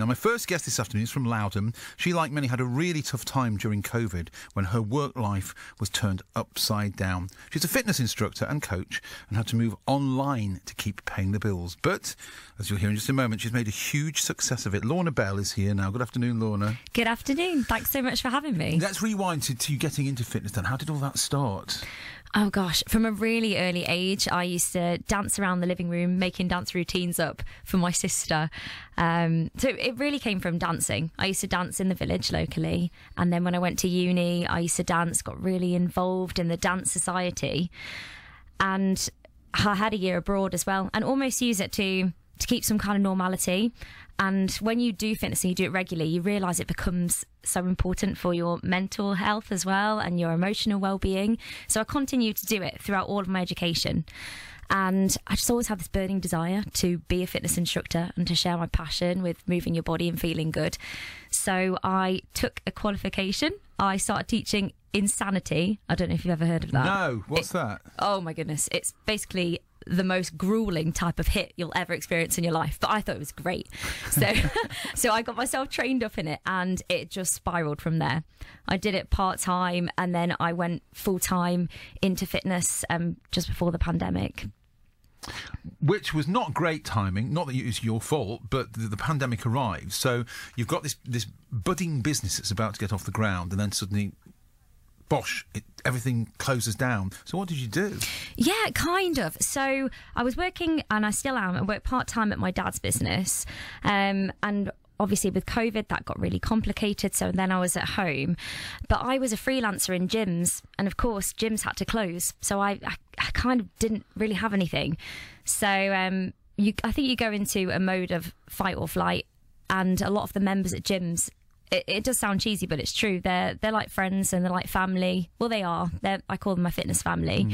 Now, my first guest this afternoon is from Lowdham. She, like many, had a really tough time during COVID when her work life was turned upside down. She's a fitness instructor and coach and had to move online to keep paying the bills. But, as you'll hear in just a moment, she's made a huge success of it. Lorna Bell is here now. Good afternoon, Lorna. Good afternoon. Thanks so much for having me. Let's rewind to, to you getting into fitness then. How did all that start? Oh gosh, from a really early age, I used to dance around the living room, making dance routines up for my sister. Um, so it really came from dancing. I used to dance in the village locally, and then when I went to uni, I used to dance. Got really involved in the dance society, and I had a year abroad as well, and almost use it to to keep some kind of normality. And when you do fitness and you do it regularly, you realize it becomes so important for your mental health as well and your emotional well being. So I continue to do it throughout all of my education. And I just always had this burning desire to be a fitness instructor and to share my passion with moving your body and feeling good. So I took a qualification. I started teaching insanity. I don't know if you've ever heard of that. No, what's It- that? Oh my goodness. It's basically the most grueling type of HIIT you'll ever experience in your life. But I thought it was great. So so I got myself trained up in it and it just spiraled from there. I did it part time and then I went full time into fitness um, just before the pandemic. which was not great timing. Not that it was your fault, but the, the pandemic arrived. So you've got this this budding business that's about to get off the ground, and then suddenly, bosh, it, everything closes down. So what did you do? Yeah, kind of. So I was working, and I still am. I work part time at my dad's business, um, and obviously with COVID that got really complicated. So then I was at home, but I was a freelancer in gyms, and of course gyms had to close. So I, I, I kind of didn't really have anything. So um, you, I think you go into a mode of fight or flight, and a lot of the members at gyms it, it does sound cheesy, but it's true. They're they're like friends and they're like family. Well, they are. They're, I call them my fitness family.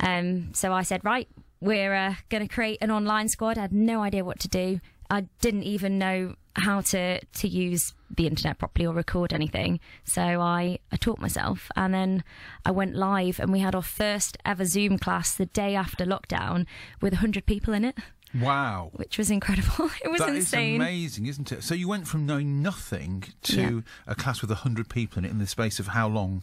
Um, so I said, right, we're uh, going to create an online squad. I had no idea what to do. I didn't even know how to to use the internet properly or record anything. So I I taught myself, and then I went live, and we had our first ever Zoom class the day after lockdown with hundred people in it, Wow. which was incredible. It was insane. That is amazing, isn't it? So you went from knowing nothing to a class with 100 people in it in the space of how long?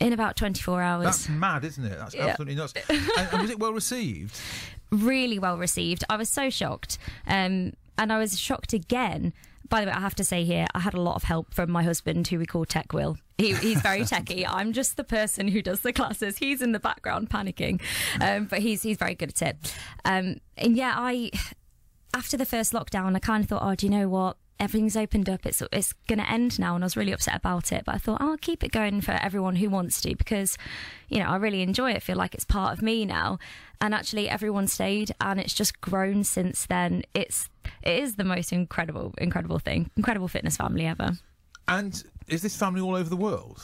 in about twenty four hours. That's mad, isn't it? That's Yeah. absolutely nuts. and, and was it well received? really well received. I was so shocked. Um, and I was shocked again. By the way, I have to say here, I had a lot of help from my husband, who we call Tech Will. He, he's very techie. I'm just the person who does the classes. He's in the background panicking, um, but he's he's very good at it. Um, and yeah, I after the first lockdown, I kind of thought, oh, do you know what? Everything's opened up. It's it's going to end now, and I was really upset about it. But I thought I'll keep it going for everyone who wants to because, you know, I really enjoy it. Feel like it's part of me now. And actually, everyone stayed, and it's just grown since then. It's it is the most incredible, incredible thing, incredible fitness family ever. And is this family all over the world?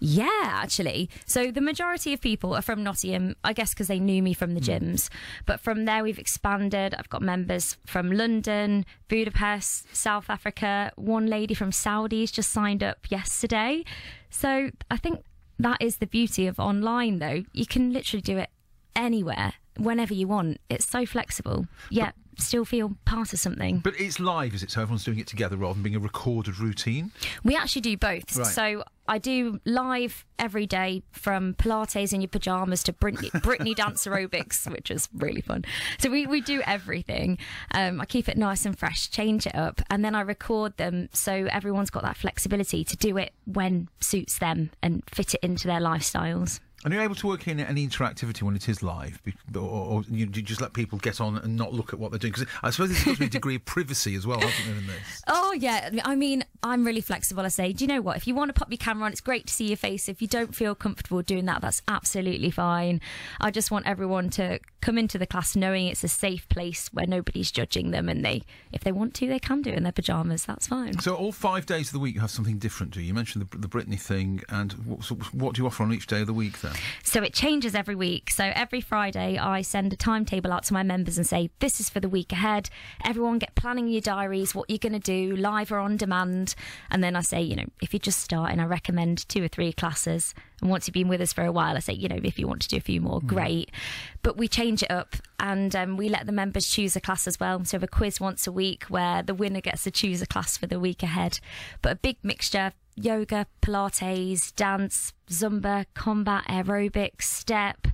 Yeah, actually. So the majority of people are from Nottingham, I guess because they knew me from the hmm. gyms. But from there, we've expanded. I've got members from London, Budapest, South Africa. One lady from Saudi's just signed up yesterday. So I think that is the beauty of online, though. You can literally do it anywhere, whenever you want. It's so flexible, yet still feel part of something. But it's live, is it? So everyone's doing it together rather than being a recorded routine? We actually do both. Right. So I do live every day from Pilates in your pajamas to Britney, Britney dance aerobics, which is really fun. So we, we do everything. Um, I keep it nice and fresh, change it up, and then I record them so everyone's got that flexibility to do it when suits them and fit it into their lifestyles. And you're able to work in any interactivity when it is live, or, or you, you just let people get on and not look at what they're doing? Because I suppose there's got to be a degree of privacy as well, hasn't there, in this? Oh yeah, I mean, I'm really flexible. I say, do you know what? If you want to pop your camera on, it's great to see your face. If you don't feel comfortable doing that, that's absolutely fine. I just want everyone to come into the class knowing it's a safe place where nobody's judging them, and they, if they want to, they can do it in their pajamas. That's fine. So all five days of the week you have something different, do you? You mentioned the, the Britney thing, and what, so what do you offer on each day of the week then? So it changes every week. So every Friday, I send a timetable out to my members and say, this is for the week ahead. Everyone get planning your diaries, what you're going to do, live or on demand. And then I say, you know, if you're just starting, I recommend two or three classes. And once you've been with us for a while, I say, you know, if you want to do a few more, Hmm. great. But we change it up and um, we let the members choose a class as well. So we have a quiz once a week where the winner gets to choose a class for the week ahead. But a big mixture yoga, Pilates, dance, Zumba, combat, aerobics, step,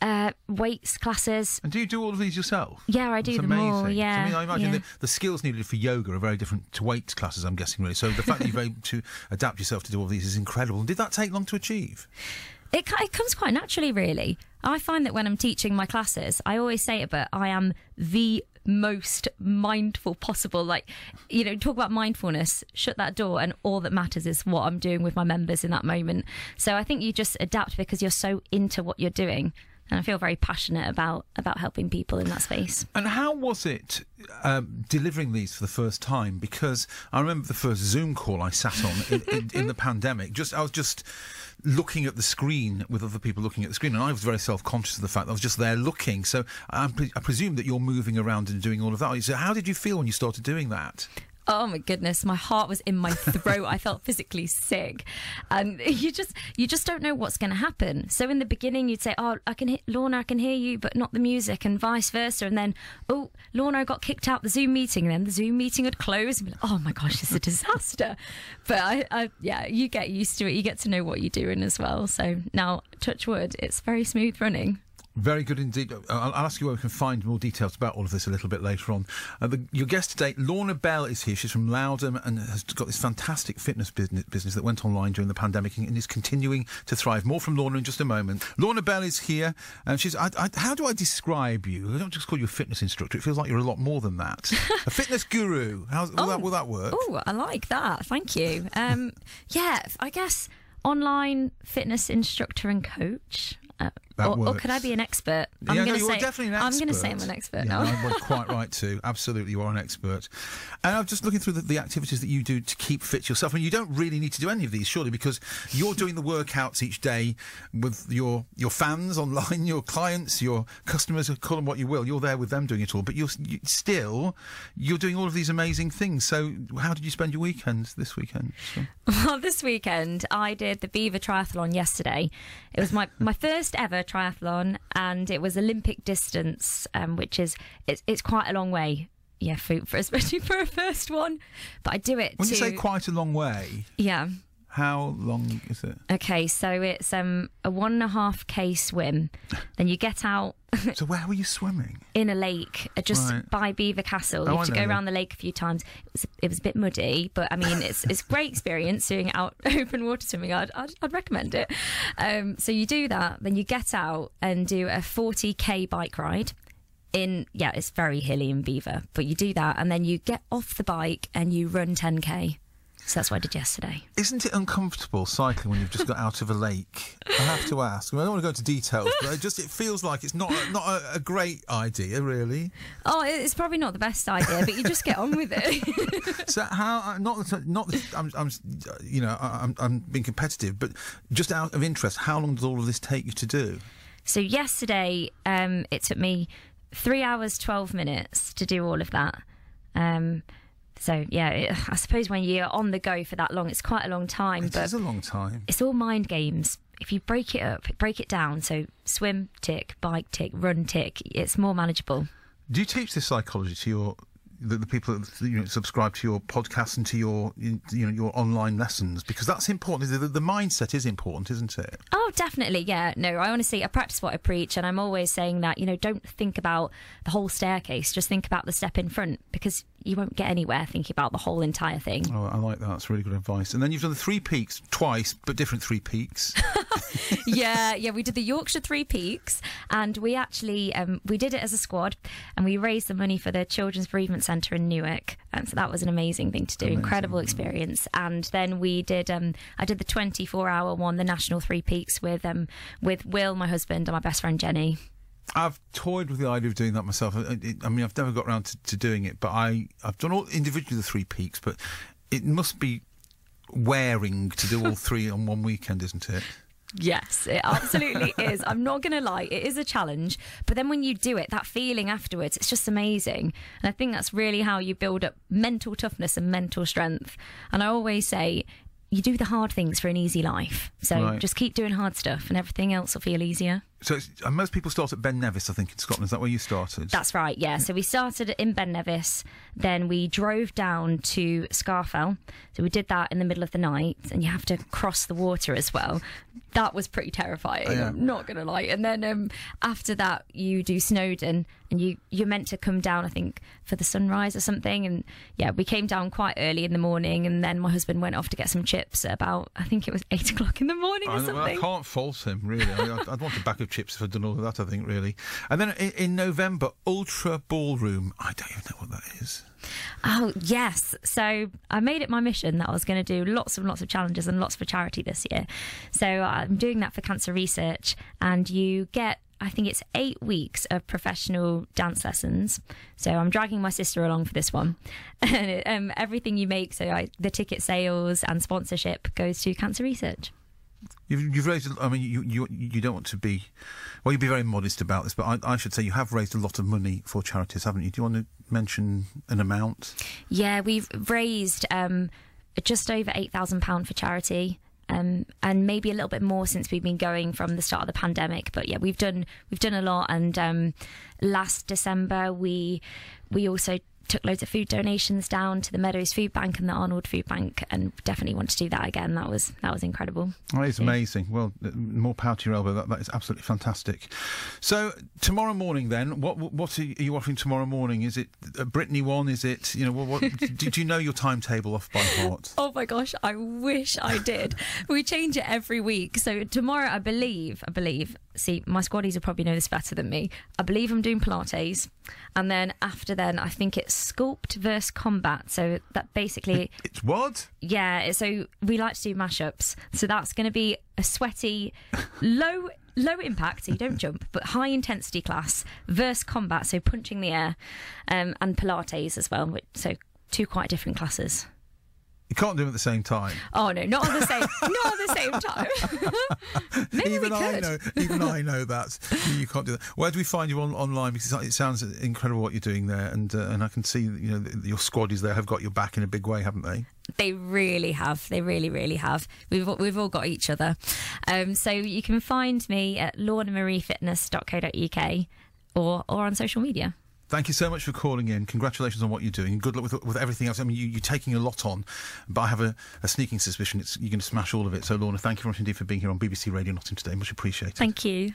uh, weights classes. And do you do all of these yourself? Yeah, I do That's them all, amazing. yeah, I mean, I imagine yeah. the, the skills needed for yoga are very different to weights classes. I'm guessing, really. So the fact that you're able to adapt yourself to do all of these is incredible. Did that take long to achieve? It, it comes quite naturally, really. I find that when I'm teaching my classes, I always say it, but I am the most mindful possible. Like, you know, talk about mindfulness, shut that door, and all that matters is what I'm doing with my members in that moment. So I think you just adapt because you're so into what you're doing. And I feel very passionate about about helping people in that space. And how was it um, delivering these for the first time? Because I remember the first Zoom call I sat on in, in, in the pandemic. Just I was just looking at the screen with other people looking at the screen, and I was very self conscious of the fact that I was just there looking. So I, pre- I presume that you're moving around and doing all of that. So how did you feel when you started doing that? Oh my goodness, my heart was in my throat. I felt physically sick, and you just you just don't know what's going to happen. So in the beginning, you'd say, "Oh, I can, hear, Lorna, I can hear you, but not the music," and vice versa. And then, "Oh, Lorna got kicked out the Zoom meeting," and then the Zoom meeting closed. And like, oh my gosh, it's a disaster. but I, I, yeah, you get used to it. You get to know what you're doing as well. So now, touch wood, it's very smooth running. Very good indeed. I'll, I'll ask you where we can find more details about all of this a little bit later on. Uh, the, your guest today, Lorna Bell, is here. She's from Lowdham and has got this fantastic fitness business, business that went online during the pandemic and, is continuing to thrive. More from Lorna in just a moment. Lorna Bell is here, and she's. I, I, how do I describe you? I don't just call you a fitness instructor. It feels like you're a lot more than that. a fitness guru. How's, will, that, will that work? Oh, I like that. Thank you. Um, yeah, I guess online fitness instructor and coach. Uh, or, or could I be an expert? I'm yeah, no, gonna you're say definitely an I'm going to say I'm an expert yeah, now. no, quite right too. Absolutely, you are an expert. And I'm just looking through the, the activities that you do to keep fit yourself. And you don't really need to do any of these, surely, because you're doing the workouts each day with your your fans online, your clients, your customers. Call them what you will. You're there with them doing it all. But you're you, still you're doing all of these amazing things. So how did you spend your weekends this weekend? So- Well, this weekend I did the Belvoir Triathlon yesterday. It was my, my first ever triathlon, and it was Olympic distance, um, which is it's, it's quite a long way. Yeah, for, for especially for a first one, but I do it. when to, you say quite a long way, yeah. How long is it? Okay, so it's um a one and a half k swim. Then you get out So where were you swimming? in a lake uh, just Right. by Belvoir Castle. Oh, You I have to know go that. around the lake a few times. It was, it was a bit muddy, but I mean, it's it's great experience doing out open water swimming. I'd, I'd, I'd recommend it. Um, so you do that, then you get out and do a 40k bike ride. In yeah, it's very hilly in Belvoir, but you do that, and then you get off the bike and you run 10k. So that's what I did yesterday. Isn't it uncomfortable cycling when you've just got out of a lake? I have to ask. I, mean, I don't want to go into details, but it just it feels like it's not a, not a, a great idea, really. Oh, it's probably not the best idea, but you just get on with it. So how? uh, Not not. I'm, I'm you know I'm, I'm being competitive, but just out of interest, how long does all of this take you to do? So yesterday, um, it took me three hours twelve minutes to do all of that. Um, so yeah, it, I suppose when you're on the go for that long, it's quite a long time. It but is a long time. it's all mind games. If you break it up, break it down. So swim, tick, bike, tick, run, tick. It's more manageable. Do you teach this psychology to your the, the people that you know, subscribe to your podcast and to your you know your online lessons because that's important. The, the mindset is important, isn't it? Oh, definitely. Yeah. No, I honestly, I practice what I preach. And I'm always saying that, you know, don't think about the whole staircase. Just think about the step in front because you won't get anywhere thinking about the whole entire thing. Oh, I like that. That's really good advice. And then you've done the three peaks twice, but different three peaks. yeah, yeah, we did the Yorkshire Three Peaks, and we actually um, we did it as a squad, and we raised the money for the Children's Bereavement Centre in Newark, and so that was an amazing thing to do, incredible experience. And then we did, um, I did the 24 hour one, the National Three Peaks with um, with Will, my husband, and my best friend Jenny. I've toyed with the idea of doing that myself. I, I- mean, I've never got around to, to doing it, but I, I've done all individually the three peaks, but it must be wearing to do all three on one weekend, isn't it? Yes, it absolutely is. I'm not going to lie, it is a challenge. But then when you do it, that feeling afterwards, it's just amazing. And I think that's really how you build up mental toughness and mental strength. And I always say, you do the hard things for an easy life. So Right. just keep doing hard stuff and everything else will feel easier. So it's, uh, most people start at Ben Nevis, I think, in Scotland. Is that where you started? That's right, yeah. So we started in Ben Nevis, then we drove down to Scafell. So we did that in the middle of the night, and you have to cross the water as well. That was pretty terrifying. yeah. I'm not gonna lie. And then um, after that, you do Snowdon, and you you're meant to come down, I think, for the sunrise or something. And yeah, we came down quite early in the morning, and then my husband went off to get some chips at about I think it was eight o'clock in the morning or I, I something. can't fault him, really. I, I'd I'd want bag of chips I'd done all of that, I think, really. And then in, in November, Ultra Ballroom. I don't even know what that is. Oh, yes. So I made it my mission that I was going to do lots and lots of challenges and lots for charity this year. So I'm doing that for cancer research, and you get. I think it's eight weeks of professional dance lessons. So I'm dragging my sister along for this one. Um, everything you make, so I, the ticket sales and sponsorship, goes to cancer research. You've, you've raised. I mean, you, you you don't want to be. Well, you'd be very modest about this, but I, I should say you have raised a lot of money for charities, haven't you? Do you want to mention an amount? Yeah, we've raised um, just over eight thousand pound for charity. Um, and maybe a little bit more since we've been going from the start of the pandemic. But yeah, we've done we've done a lot. And um, last December, we we also took loads of food donations down to the Meadows Food Bank and the Arnold Food Bank, and definitely want to do that again. That was that was incredible. Oh, it's amazing. Well, uh, more power to your elbow. That, that is absolutely fantastic. So tomorrow morning, then, what what are you offering tomorrow morning? Is it a Britney one? Is it you know what? what do, do you know your timetable off by heart? Oh my gosh, I wish I did. we change it every week. So tomorrow, I believe, I believe, see, my squaddies will probably know this better than me. I believe I'm doing Pilates. And then after then, I think it's sculpt versus combat. So that basically, It's what? yeah, so we like to do mashups. So that's going to be a sweaty, low. Low impact, so you don't jump, but high intensity class versus combat, so punching the air, um, and Pilates as well. So two quite different classes. You can't do them at the same time. Oh no, not at the same, not at the same time. Maybe even we I know. Even I know that you can't do that. Where do we find you on, online? Because it sounds incredible what you're doing there, and uh, and I can see you know your squaddies there have got your back in a big way, haven't they? They really have. They really, really have. We've we've all got each other. Um, so you can find me at lornamariefitness.co.uk or or on social media. Thank you so much for calling in. Congratulations on what you're doing. Good luck with with everything else. I mean, you, you're taking a lot on, but I have a, a sneaking suspicion you're going to smash all of it. So, Lorna, thank you very much indeed for being here on BBC Radio Nottingham today. Much appreciated. Thank you.